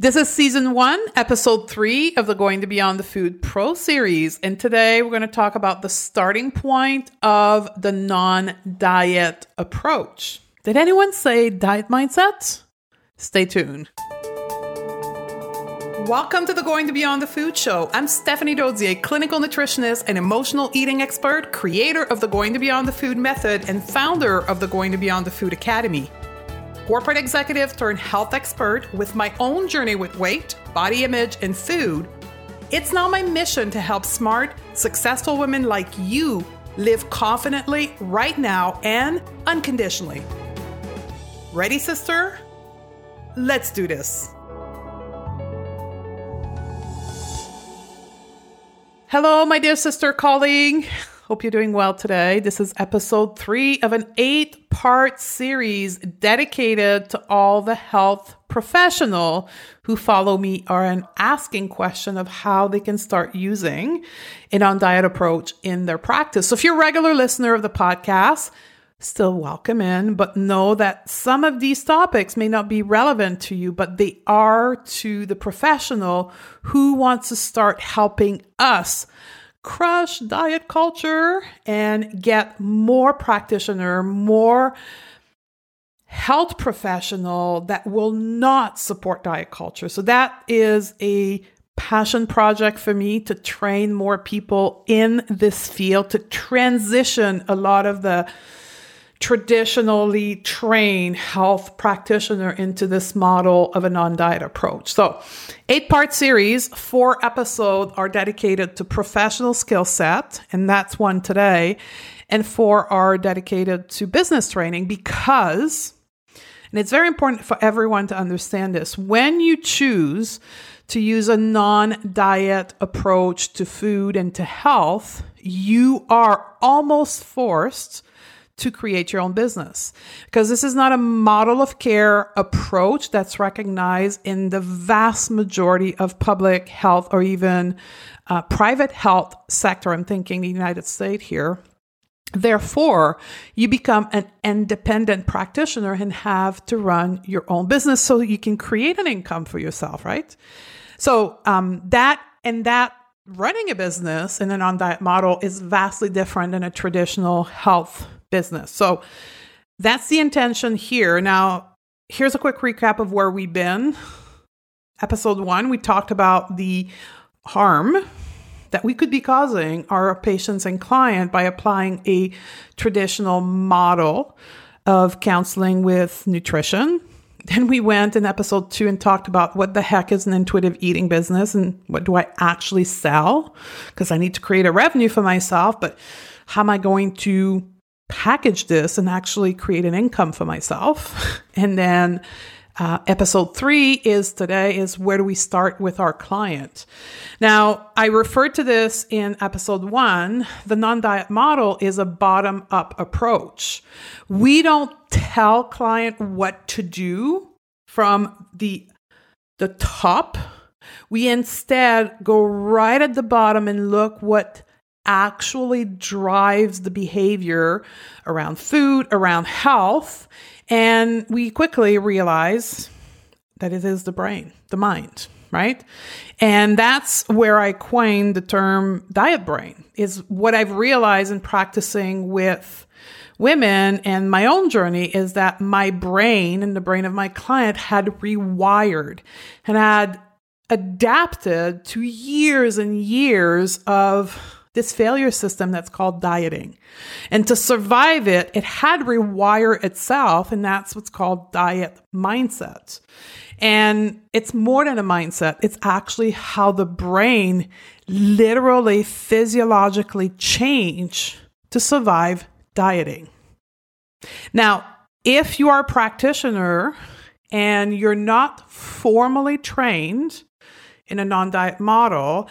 This is season one, episode three of the Going to Beyond the Food Pro series. And today we're going to talk about the starting point of the non diet approach. Did anyone say diet mindset? Stay tuned. Welcome to the Going to Beyond the Food Show. I'm Stephanie Dodier, clinical nutritionist and emotional eating expert, creator of the Going to Beyond the Food method, and founder of the Going to Beyond the Food Academy corporate executive turned health expert with my own journey with weight, body image, and food, it's now my mission to help smart, successful women like you live confidently right now and unconditionally. Ready, sister? Let's do this. Hello, my dear sister colleague. Hope you're doing well today. This is episode three of an eight part series dedicated to all the health professional who follow me are an asking question of how they can start using an on diet approach in their practice. So if you're a regular listener of the podcast, still welcome in, but know that some of these topics may not be relevant to you, but they are to the professional who wants to start helping us crush diet culture and get more practitioner, more health professional that will not support diet culture. So that is a passion project for me to train more people in this field to transition a lot of the traditionally trained health practitioner into this model of a non-diet approach. So, eight part series, four episodes are dedicated to professional skill set, and that's one today, and four are dedicated to business training because and it's very important for everyone to understand this. When you choose to use a non diet approach to food and to health, you are almost forced to create your own business because this is not a model of care approach that's recognized in the vast majority of public health or even uh, private health sector. I'm thinking the United States here. Therefore, you become an independent practitioner and have to run your own business so you can create an income for yourself, right? So um, that and that running a business in an on diet model is vastly different than a traditional health business. So that's the intention here. Now, here's a quick recap of where we've been. Episode one, we talked about the harm that we could be causing our patients and client by applying a traditional model of counseling with nutrition. Then we went in episode two and talked about what the heck is an intuitive eating business and what do I actually sell? Because I need to create a revenue for myself, but how am I going to package this and actually create an income for myself. And then uh, episode three is today is where do we start with our client? Now, I referred to this in episode one. The non diet model is a bottom up approach. We don't tell client what to do from the, the top. We instead go right at the bottom and look what actually drives the behavior around food, around health. And we quickly realize that it is the brain, the mind, right? And that's where I coined the term diet brain, is what I've realized in practicing with women and my own journey is that my brain and the brain of my client had rewired and had adapted to years and years of this failure system that's called dieting. And to survive it, it had to rewire itself, and that's what's called diet mindset. And it's more than a mindset, it's actually how the brain literally physiologically change to survive dieting. Now, if you are a practitioner and you're not formally trained in a non diet model,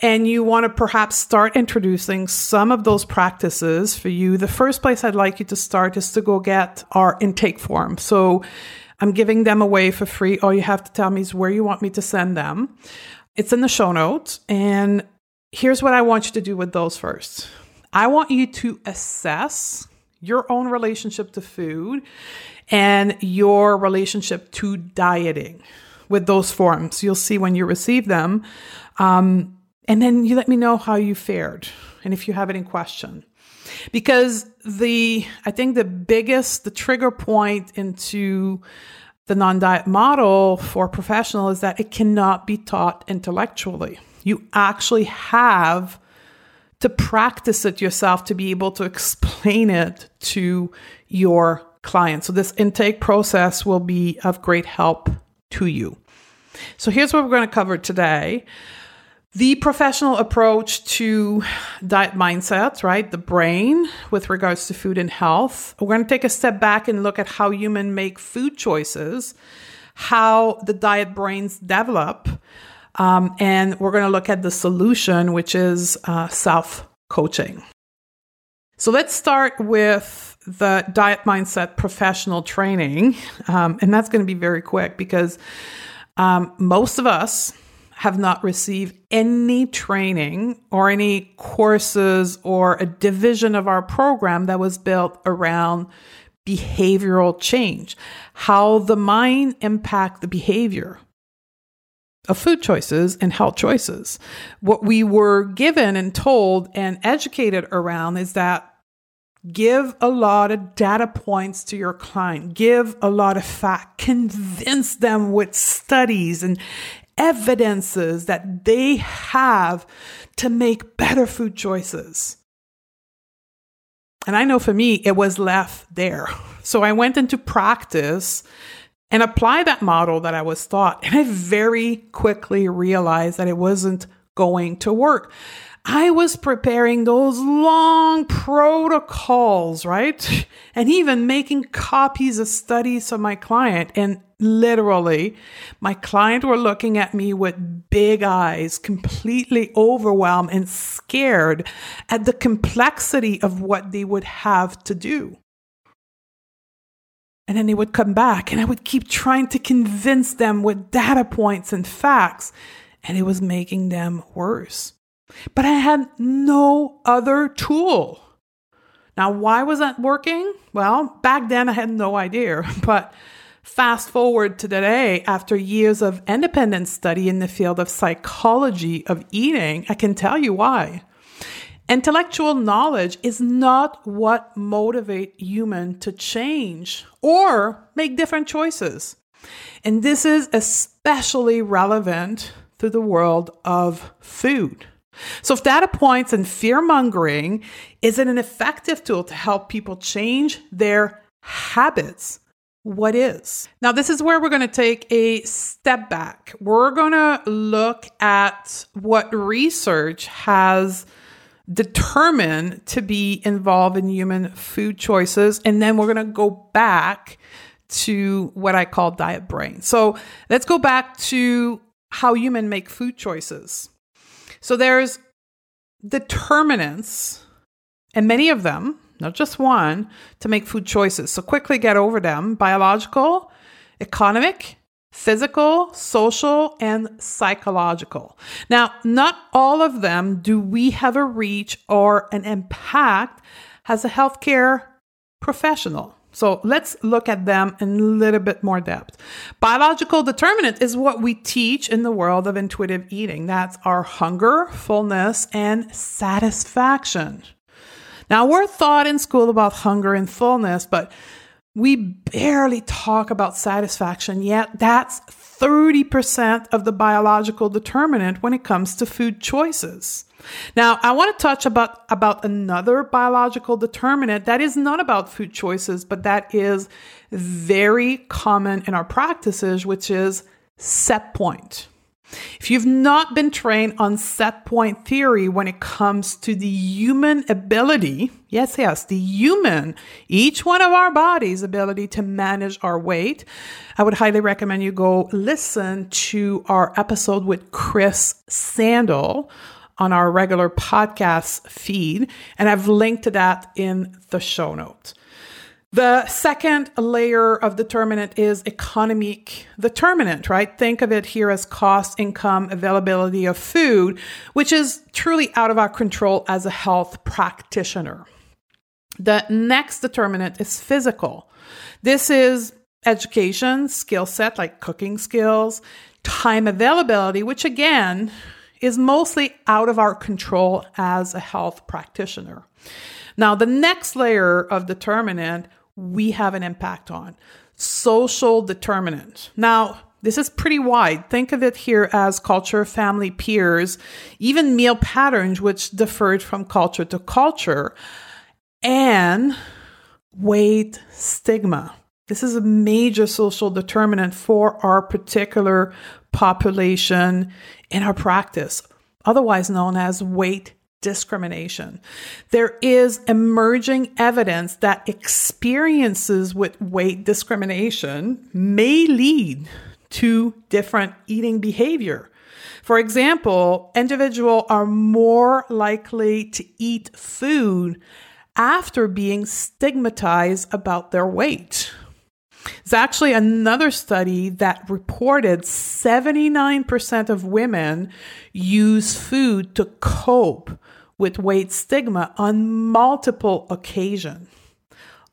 and you want to perhaps start introducing some of those practices for you, the first place I'd like you to start is to go get our intake form. So I'm giving them away for free. All you have to tell me is where you want me to send them. It's in the show notes. And here's what I want you to do with those first I want you to assess your own relationship to food and your relationship to dieting. with those forms. You'll see when you receive them. Um, and then you let me know how you fared and if you have any question. Because the, I think the biggest, the trigger point into the non diet model for professional is that it cannot be taught intellectually. You actually have to practice it yourself to be able to explain it to your client. So, this intake process will be of great help to you. So, here's what we're going to cover today the professional approach to diet mindsets, right? The brain with regards to food and health. We're going to take a step back and look at how humans make food choices, how the diet brains develop, um, and we're going to look at the solution, which is uh, self coaching. So let's start with the diet mindset professional training. Um, and that's going to be very quick because um, most of us have not received any training or any courses or a division of our program that was built around behavioral change, how the mind impact the behavior of food choices and health choices. What we were given and told and educated around is that give a lot of data points to your client, give a lot of fact, convince them with studies and evidences that they have to make better food choices. And I know for me, it was left there. So I went into practice and apply that model that I was taught. And I very quickly realized that it wasn't going to work. I was preparing those long protocols, right? And even making copies of studies for my client. And literally, my client were looking at me with big eyes, completely overwhelmed and scared at the complexity of what they would have to do. And then they would come back, and I would keep trying to convince them with data points and facts, and it was making them worse. But I had no other tool. Now, why was that working? Well, back then I had no idea. But fast forward to today, after years of independent study in the field of psychology of eating, I can tell you why. Intellectual knowledge is not what motivate human to change or make different choices. And this is especially relevant to the world of food. So if data points and fear mongering isn't an effective tool to help people change their habits, what is? Now, this is where we're going to take a step back. We're going to look at what research has determined to be involved in human food choices. And then we're going to go back to what I call diet brain. So let's go back to how humans make food choices. So there's determinants, and many of them, not just one, to make food choices. So quickly get over them biological, economic, physical, social, and psychological. Now, not all of them do we have a reach or an impact as a healthcare professional. So let's look at them in a little bit more depth. Biological determinant is what we teach in the world of intuitive eating. That's our hunger, fullness, and satisfaction. Now, we're taught in school about hunger and fullness, but we barely talk about satisfaction, yet that's 30% of the biological determinant when it comes to food choices. Now, I want to touch about, about another biological determinant that is not about food choices, but that is very common in our practices, which is set point. If you've not been trained on set point theory when it comes to the human ability, yes, yes, the human, each one of our bodies' ability to manage our weight, I would highly recommend you go listen to our episode with Chris Sandel on our regular podcast feed. And I've linked to that in the show notes. The second layer of determinant is economic determinant, right? Think of it here as cost, income, availability of food, which is truly out of our control as a health practitioner. The next determinant is physical. This is education, skill set like cooking skills, time availability, which again is mostly out of our control as a health practitioner. Now, the next layer of determinant we have an impact on social determinant. Now, this is pretty wide. Think of it here as culture, family, peers, even meal patterns, which differed from culture to culture, and weight stigma. This is a major social determinant for our particular population in our practice, otherwise known as weight discrimination. There is emerging evidence that experiences with weight discrimination may lead to different eating behavior. For example, individuals are more likely to eat food after being stigmatized about their weight. There's actually another study that reported 79% of women use food to cope with weight stigma on multiple occasions.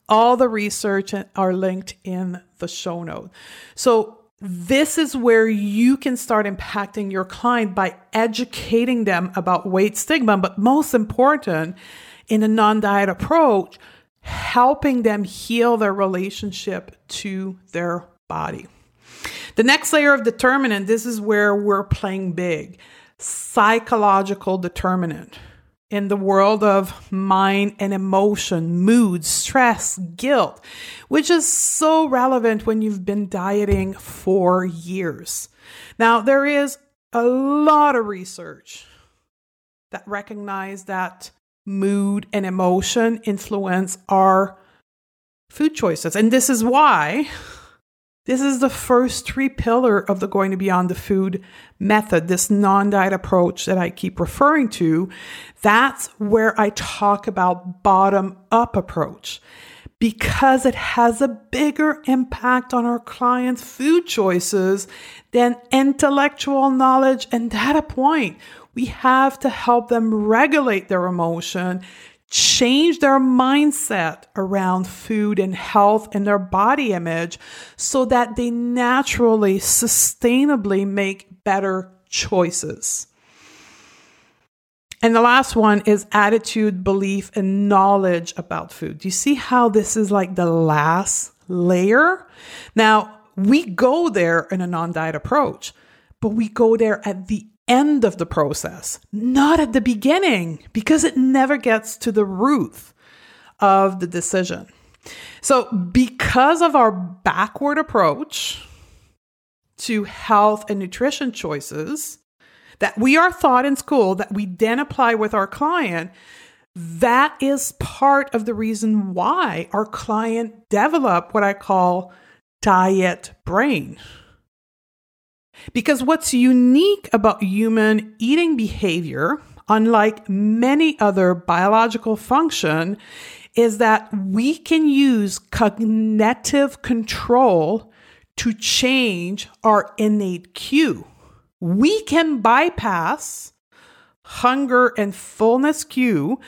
All the research are linked in the show note. So this is where you can start impacting your client by educating them about weight stigma, but most important, in a non diet approach, helping them heal their relationship to their body. The next layer of determinant, this is where we're playing big psychological determinant in the world of mind and emotion, mood, stress, guilt, which is so relevant when you've been dieting for years. Now, there is a lot of research that recognize that mood and emotion influence our food choices. And this is why this is the first three pillar of the going beyond the food method, this non-diet approach that I keep referring to. That's where I talk about bottom up approach because it has a bigger impact on our clients' food choices than intellectual knowledge and data point. We have to help them regulate their emotion change their mindset around food and health and their body image so that they naturally, sustainably make better choices. And the last one is attitude, belief, and knowledge about food. Do you see how this is like the last layer? Now, we go there in a non diet approach, but we go there at the end of the process, not at the beginning, because it never gets to the root of the decision. So, because of our backward approach to health and nutrition choices that we are taught in school, that we then apply with our client, that is part of the reason why our client develop what I call diet brain. Because what's unique about human eating behavior, unlike many other biological function, is that we can use cognitive control to change our innate cue. We can bypass hunger and fullness cue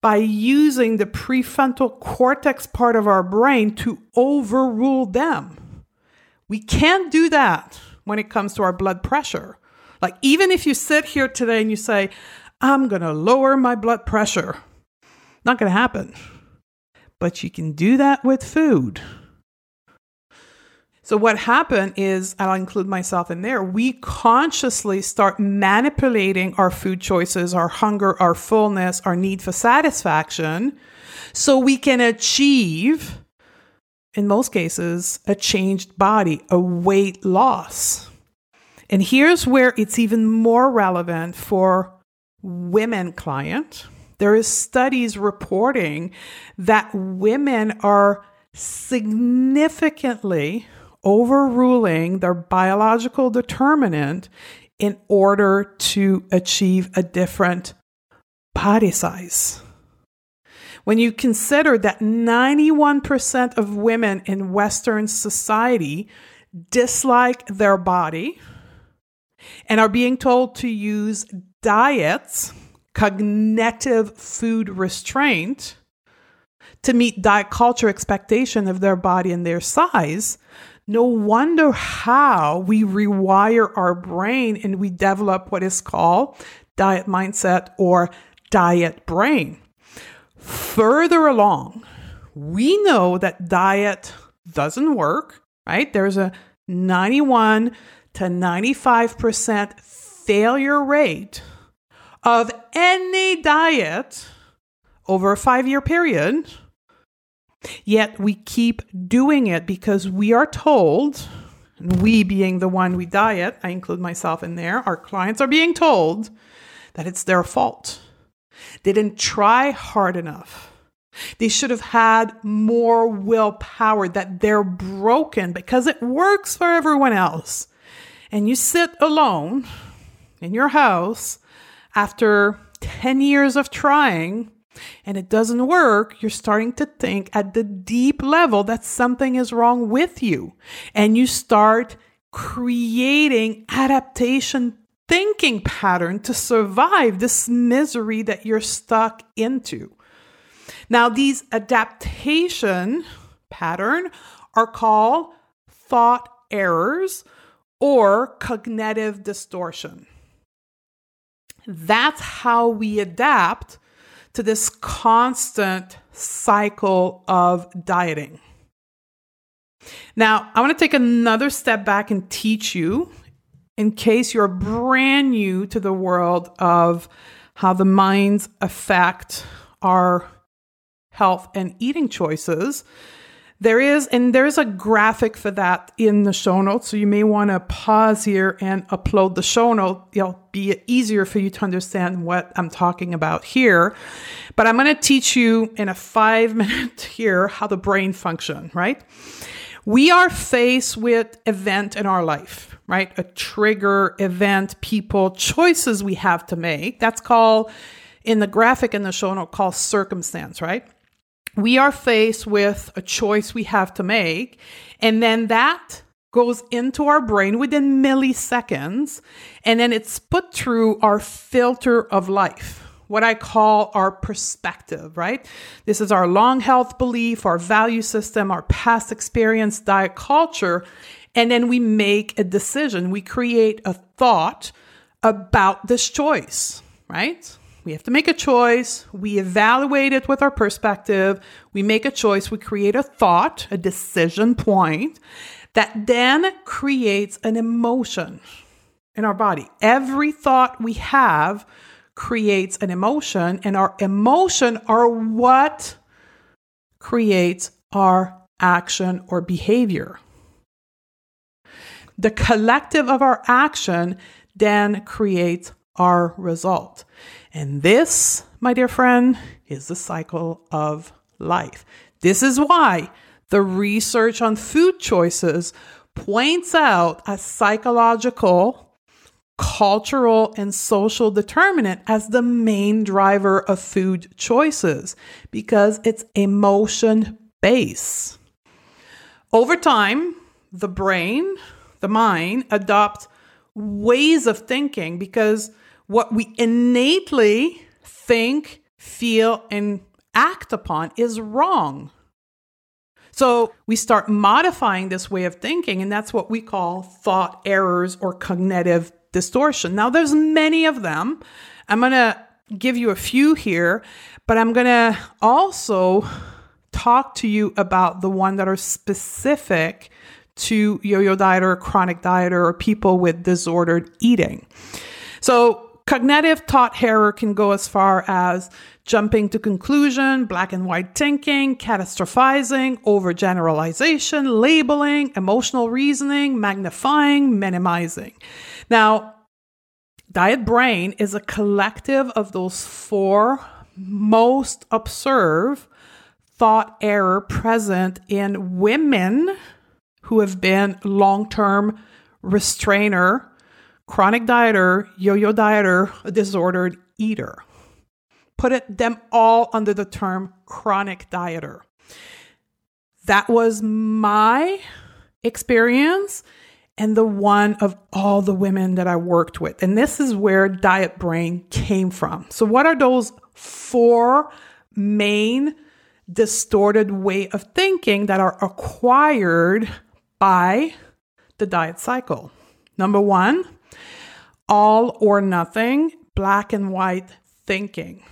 by using the prefrontal cortex part of our brain to overrule them. We can't do that when it comes to our blood pressure. Like, even if you sit here today and you say, I'm going to lower my blood pressure, not going to happen. But you can do that with food. So, what happened is, I'll include myself in there, we consciously start manipulating our food choices, our hunger, our fullness, our need for satisfaction, so we can achieve in most cases, a changed body, a weight loss. And here's where it's even more relevant for women client. There is studies reporting that women are significantly overruling their biological determinant in order to achieve a different body size. When you consider that 91% of women in Western society dislike their body and are being told to use diets, cognitive food restraint, to meet diet culture expectation of their body and their size, No wonder how we rewire our brain and we develop what is called diet mindset or diet brain. Further along, we know that diet doesn't work, right? There's a 91 to 95% failure rate of any diet over a five year period. Yet we keep doing it because we are told, we being the one we diet, I include myself in there, our clients are being told that it's their fault. They didn't try hard enough. They should have had more willpower, that they're broken because it works for everyone else. And you sit alone in your house after 10 years of trying and it doesn't work, you're starting to think at the deep level that something is wrong with you. And you start creating adaptation thinking pattern to survive this misery that you're stuck into. Now, these adaptation pattern are called thought errors or cognitive distortion. That's how we adapt to this constant cycle of dieting. Now, I want to take another step back and teach you, in case you're brand new to the world of how the minds affect our health and eating choices. There is, and there's a graphic for that in the show notes. So you may want to pause here and upload the show note. It'll be easier for you to understand what I'm talking about here. But I'm going to teach you in a five minute here how the brain function, right? We are faced with event in our life, right? A trigger event, people, choices we have to make. That's called in the graphic in the show note called circumstance, right? we are faced with a choice we have to make, and then that goes into our brain within milliseconds, and then it's put through our filter of life, what I call our perspective, right? This is our long health belief, our value system, our past experience, diet culture, and then we make a decision. We create a thought about this choice, right? We have to make a choice. We evaluate it with our perspective. We make a choice. We create a thought, a decision point that then creates an emotion in our body. Every thought we have creates an emotion, and our emotion are what creates our action or behavior. The collective of our action then creates our result. And this, my dear friend, is the cycle of life. This is why the research on food choices points out a psychological, cultural, and social determinant as the main driver of food choices because it's emotion based. Over time, the brain, the mind, adopt ways of thinking because what we innately think, feel, and act upon is wrong. So we start modifying this way of thinking, and that's what we call thought errors or cognitive distortion. Now, there's many of them. I'm going to give you a few here, but I'm going to also talk to you about the one that are specific to yo-yo dieter, or chronic dieter, or people with disordered eating. So Cognitive thought error can go as far as jumping to conclusion, black and white thinking, catastrophizing, overgeneralization, labeling, emotional reasoning, magnifying, minimizing. Now, diet brain is a collective of those four most observed thought error present in women who have been long-term restrainer chronic dieter, yo yo dieter, a disordered eater. Put it, them all under the term chronic dieter. That was my experience and the one of all the women that I worked with. And this is where Diet Brain came from. So, what are those four main distorted way of thinking that are acquired by the diet cycle. Number one, all or nothing, black and white thinking.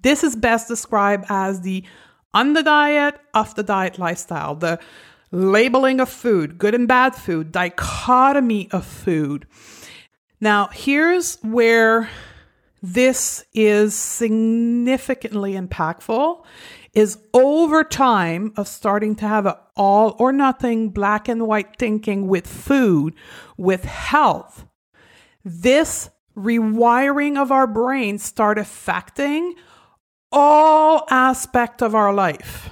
This is best described as the on the diet, off the diet lifestyle, the labeling of food, good and bad food, dichotomy of food. Now, here's where this is significantly impactful is over time of starting to have an all or nothing black and white thinking with food, with health. This rewiring of our brains start affecting all aspect of our life.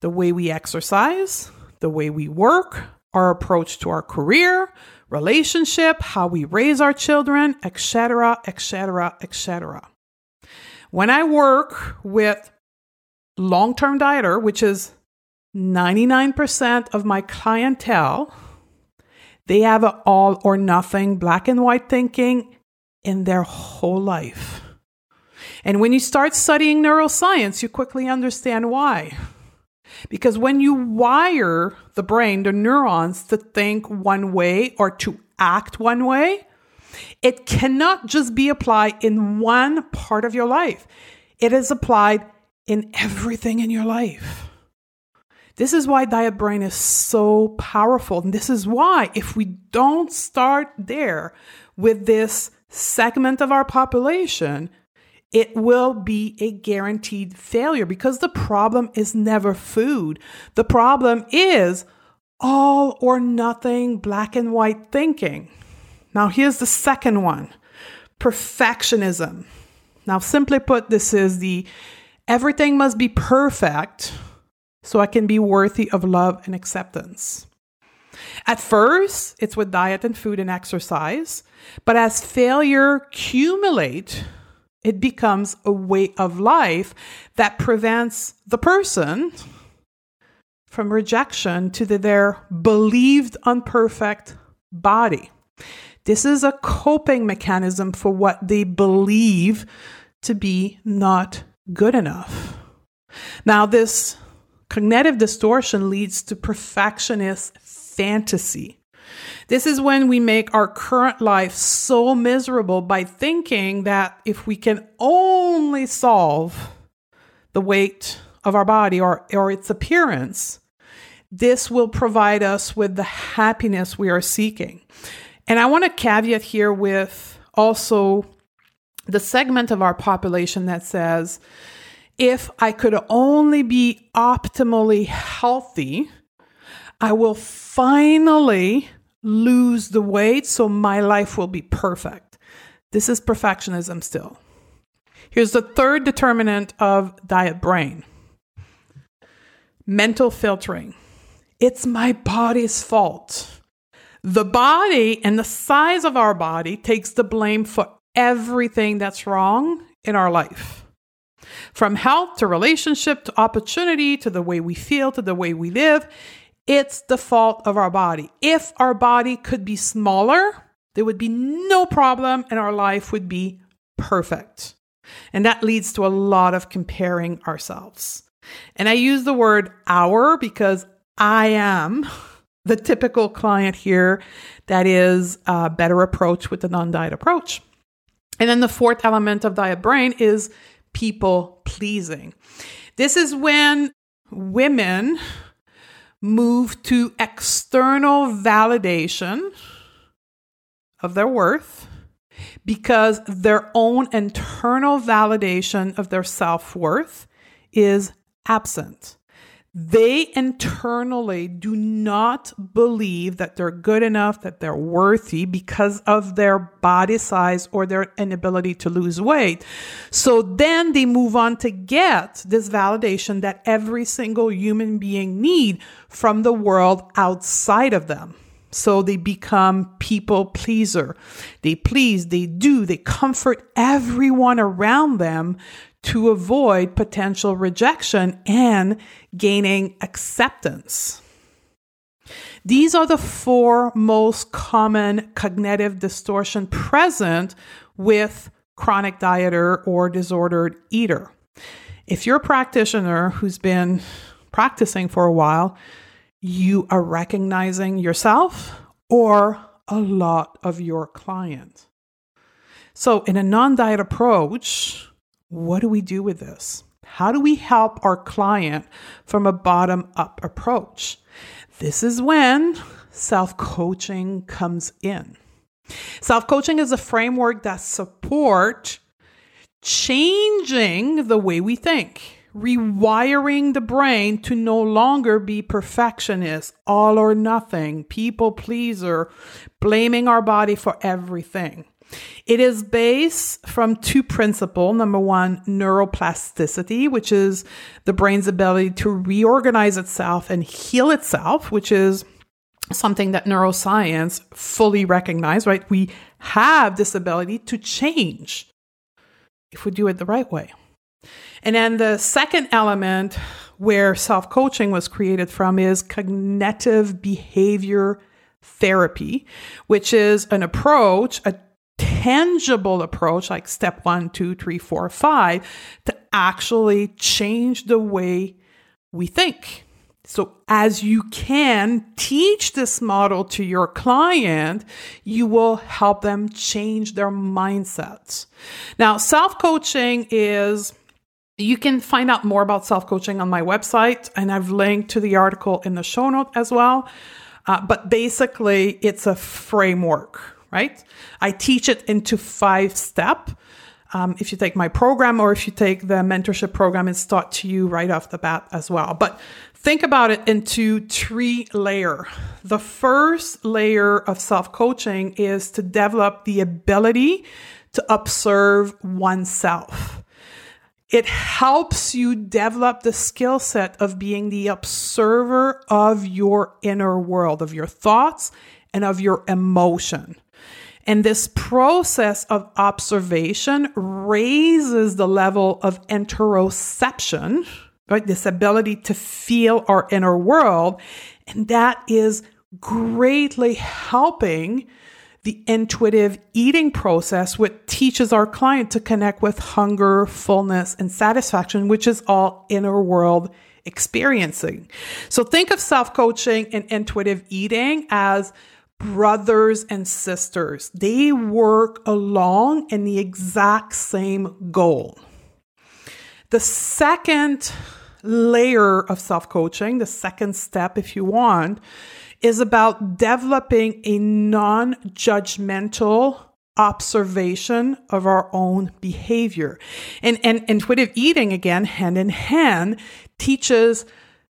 The way we exercise, the way we work, our approach to our career, relationship, how we raise our children, etc., etc., etc. When I work with long-term dieter, which is 99% of my clientele, they have an all or nothing black and white thinking in their whole life. And when you start studying neuroscience, you quickly understand why. Because when you wire the brain, the neurons to think one way or to act one way, it cannot just be applied in one part of your life. It is applied in everything in your life. This is why diet brain is so powerful. And this is why, if we don't start there with this segment of our population, it will be a guaranteed failure because the problem is never food. The problem is all or nothing black and white thinking. Now, here's the second one perfectionism. Now, simply put, this is the everything must be perfect so I can be worthy of love and acceptance. At first, it's with diet and food and exercise, but as failure accumulate, it becomes a way of life that prevents the person from rejection to the, their believed unperfect body. This is a coping mechanism for what they believe to be not good enough. Now, this cognitive distortion leads to perfectionist fantasy. This is when we make our current life so miserable by thinking that if we can only solve the weight of our body or, or its appearance, this will provide us with the happiness we are seeking. And I want to caveat here with also the segment of our population that says, if I could only be optimally healthy, I will finally lose the weight so my life will be perfect. This is perfectionism still. Here's the third determinant of diet brain mental filtering. It's my body's fault. The body and the size of our body takes the blame for everything that's wrong in our life. From health to relationship to opportunity to the way we feel to the way we live, it's the fault of our body. If our body could be smaller, there would be no problem and our life would be perfect. And that leads to a lot of comparing ourselves. And I use the word our because I am the typical client here that is a better approach with the non diet approach. And then the fourth element of diet brain is people pleasing. This is when women move to external validation of their worth because their own internal validation of their self worth is absent. They internally do not believe that they're good enough, that they're worthy because of their body size or their inability to lose weight. So then they move on to get this validation that every single human being need from the world outside of them. So they become people pleaser. They please, they do, they comfort everyone around them to avoid potential rejection and gaining acceptance. These are the four most common cognitive distortion present with chronic dieter or disordered eater. If you're a practitioner who's been practicing for a while, you are recognizing yourself or a lot of your clients. So, in a non diet approach, what do we do with this? How do we help our client from a bottom up approach? This is when self coaching comes in. Self coaching is a framework that supports changing the way we think, rewiring the brain to no longer be perfectionist, all or nothing, people pleaser, blaming our body for everything. It is based from two principles. Number one, neuroplasticity, which is the brain's ability to reorganize itself and heal itself, which is something that neuroscience fully recognize, right? We have this ability to change if we do it the right way. And then the second element where self coaching was created from is cognitive behavior therapy, which is an approach, a tangible approach like step one, two, three, four, five, to actually change the way we think. So, as you can teach this model to your client, you will help them change their mindsets. Now, self coaching is you can find out more about self coaching on my website, and I've linked to the article in the show note as well. Uh, but basically, it's a framework, right? I teach it into five step. Um, if you take my program or if you take the mentorship program, it's taught to you right off the bat as well. But think about it into three layer. The first layer of self coaching is to develop the ability to observe oneself. It helps you develop the skill set of being the observer of your inner world, of your thoughts and of your emotion. And this process of observation raises the level of interoception, right? This ability to feel our inner world. And that is greatly helping the intuitive eating process, which teaches our client to connect with hunger, fullness, and satisfaction, which is all inner world experiencing. So think of self coaching and intuitive eating as brothers and sisters. They work along in the exact same goal. The second layer of self coaching, the second step, if you want, is about developing a non judgmental observation of our own behavior. And, and intuitive eating, again, hand in hand, teaches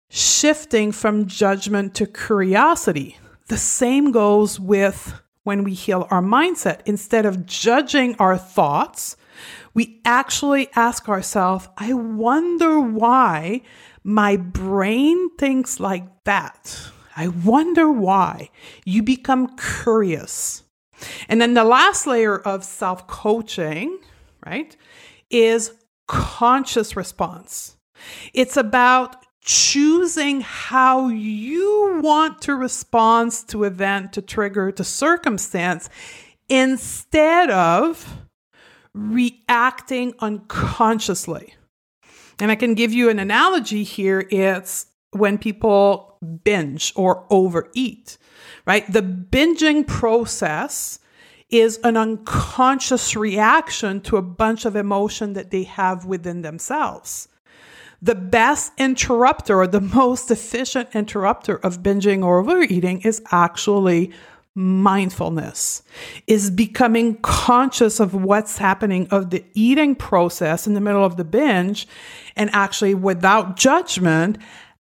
shifting from judgment to curiosity. The same goes with when we heal our mindset. Instead of judging our thoughts, we actually ask ourselves, I wonder why my brain thinks like that. I wonder why. You become curious. And then the last layer of self coaching, right, is conscious response. It's about choosing how you want to respond to event, to trigger, to circumstance, instead of reacting unconsciously. And I can give you an analogy here. It's when people binge or overeat, right? The binging process is an unconscious reaction to a bunch of emotion that they have within themselves the best interrupter or the most efficient interrupter of binging or overeating is actually mindfulness. Is becoming conscious of what's happening of the eating process in the middle of the binge and actually without judgment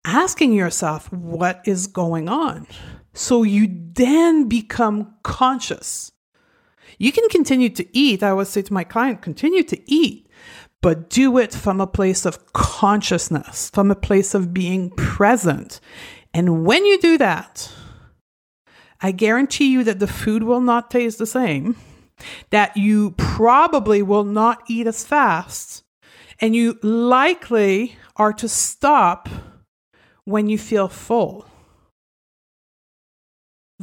asking yourself what is going on? So you then become conscious. You can continue to eat. I would say to my client continue to eat but do it from a place of consciousness, from a place of being present. And when you do that, I guarantee you that the food will not taste the same, that you probably will not eat as fast, and you likely are to stop when you feel full.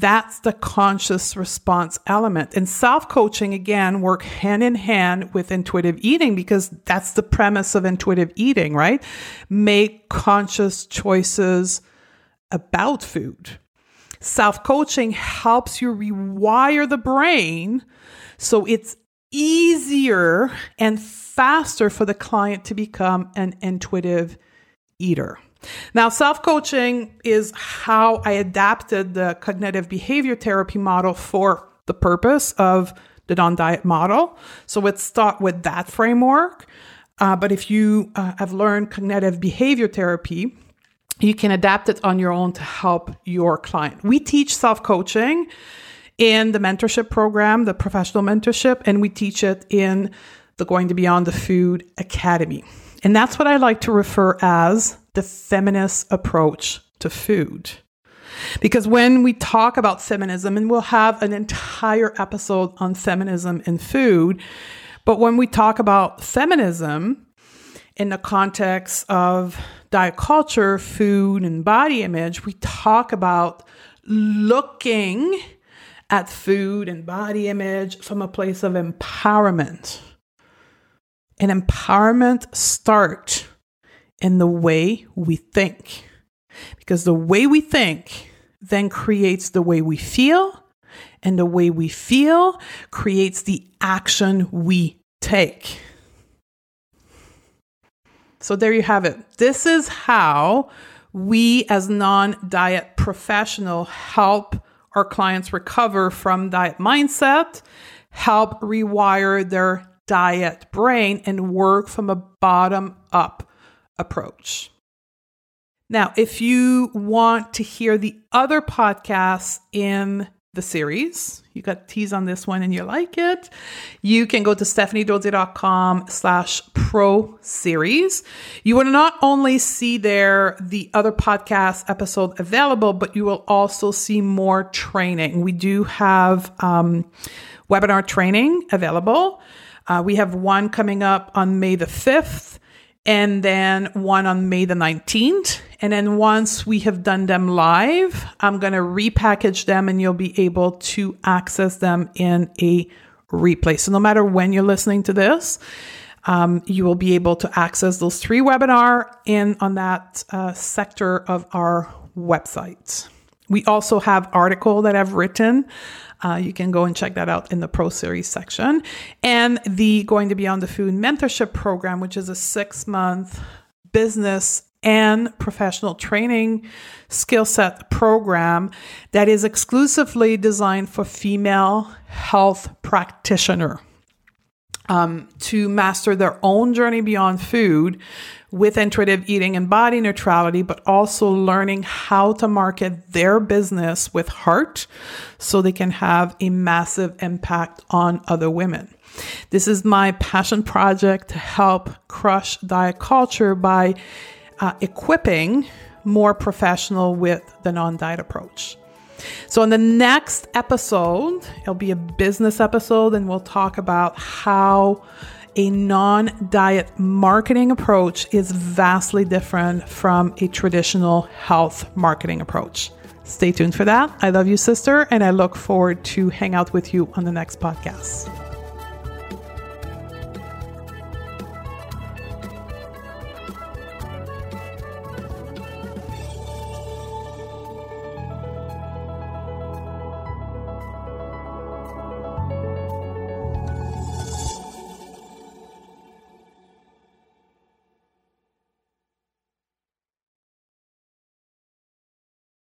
That's the conscious response element. And self coaching, again, work hand in hand with intuitive eating because that's the premise of intuitive eating, right? Make conscious choices about food. Self coaching helps you rewire the brain so it's easier and faster for the client to become an intuitive eater. Now, self coaching is how I adapted the cognitive behavior therapy model for the purpose of the non diet model. So let's start with that framework. Uh, but if you uh, have learned cognitive behavior therapy, you can adapt it on your own to help your client. We teach self coaching in the mentorship program, the professional mentorship, and we teach it in the Going to Beyond the Food Academy. And that's what I like to refer as the feminist approach to food. Because when we talk about feminism, and we'll have an entire episode on feminism and food, but when we talk about feminism in the context of diet culture, food, and body image, we talk about looking at food and body image from a place of empowerment. And empowerment start in the way we think. Because the way we think then creates the way we feel, and the way we feel creates the action we take. So there you have it. This is how we as non-diet professional help our clients recover from diet mindset, help rewire their diet brain and work from a bottom up approach. Now, if you want to hear the other podcasts in the series, you got tease on this one and you like it, you can go to stephaniedodier.com slash pro series. You will not only see there the other podcast episode available, but you will also see more training. We do have um, webinar training available. Uh, we have one coming up on May the 5th and then one on May the 19th. And then once we have done them live, I'm going to repackage them and you'll be able to access them in a replay. So no matter when you're listening to this, um, you will be able to access those three webinar in on that uh, sector of our website. We also have article that I've written uh, you can go and check that out in the Pro Series section. And the Going to Beyond the Food mentorship program, which is a six month business and professional training skill set program that is exclusively designed for female health practitioner um, to master their own journey beyond food with intuitive eating and body neutrality, but also learning how to market their business with heart so they can have a massive impact on other women. This is my passion project to help crush diet culture by uh, equipping more professional with the non diet approach. So, in the next episode, it'll be a business episode, and we'll talk about how a non diet marketing approach is vastly different from a traditional health marketing approach. Stay tuned for that. I love you, sister, and I look forward to hang out with you on the next podcast.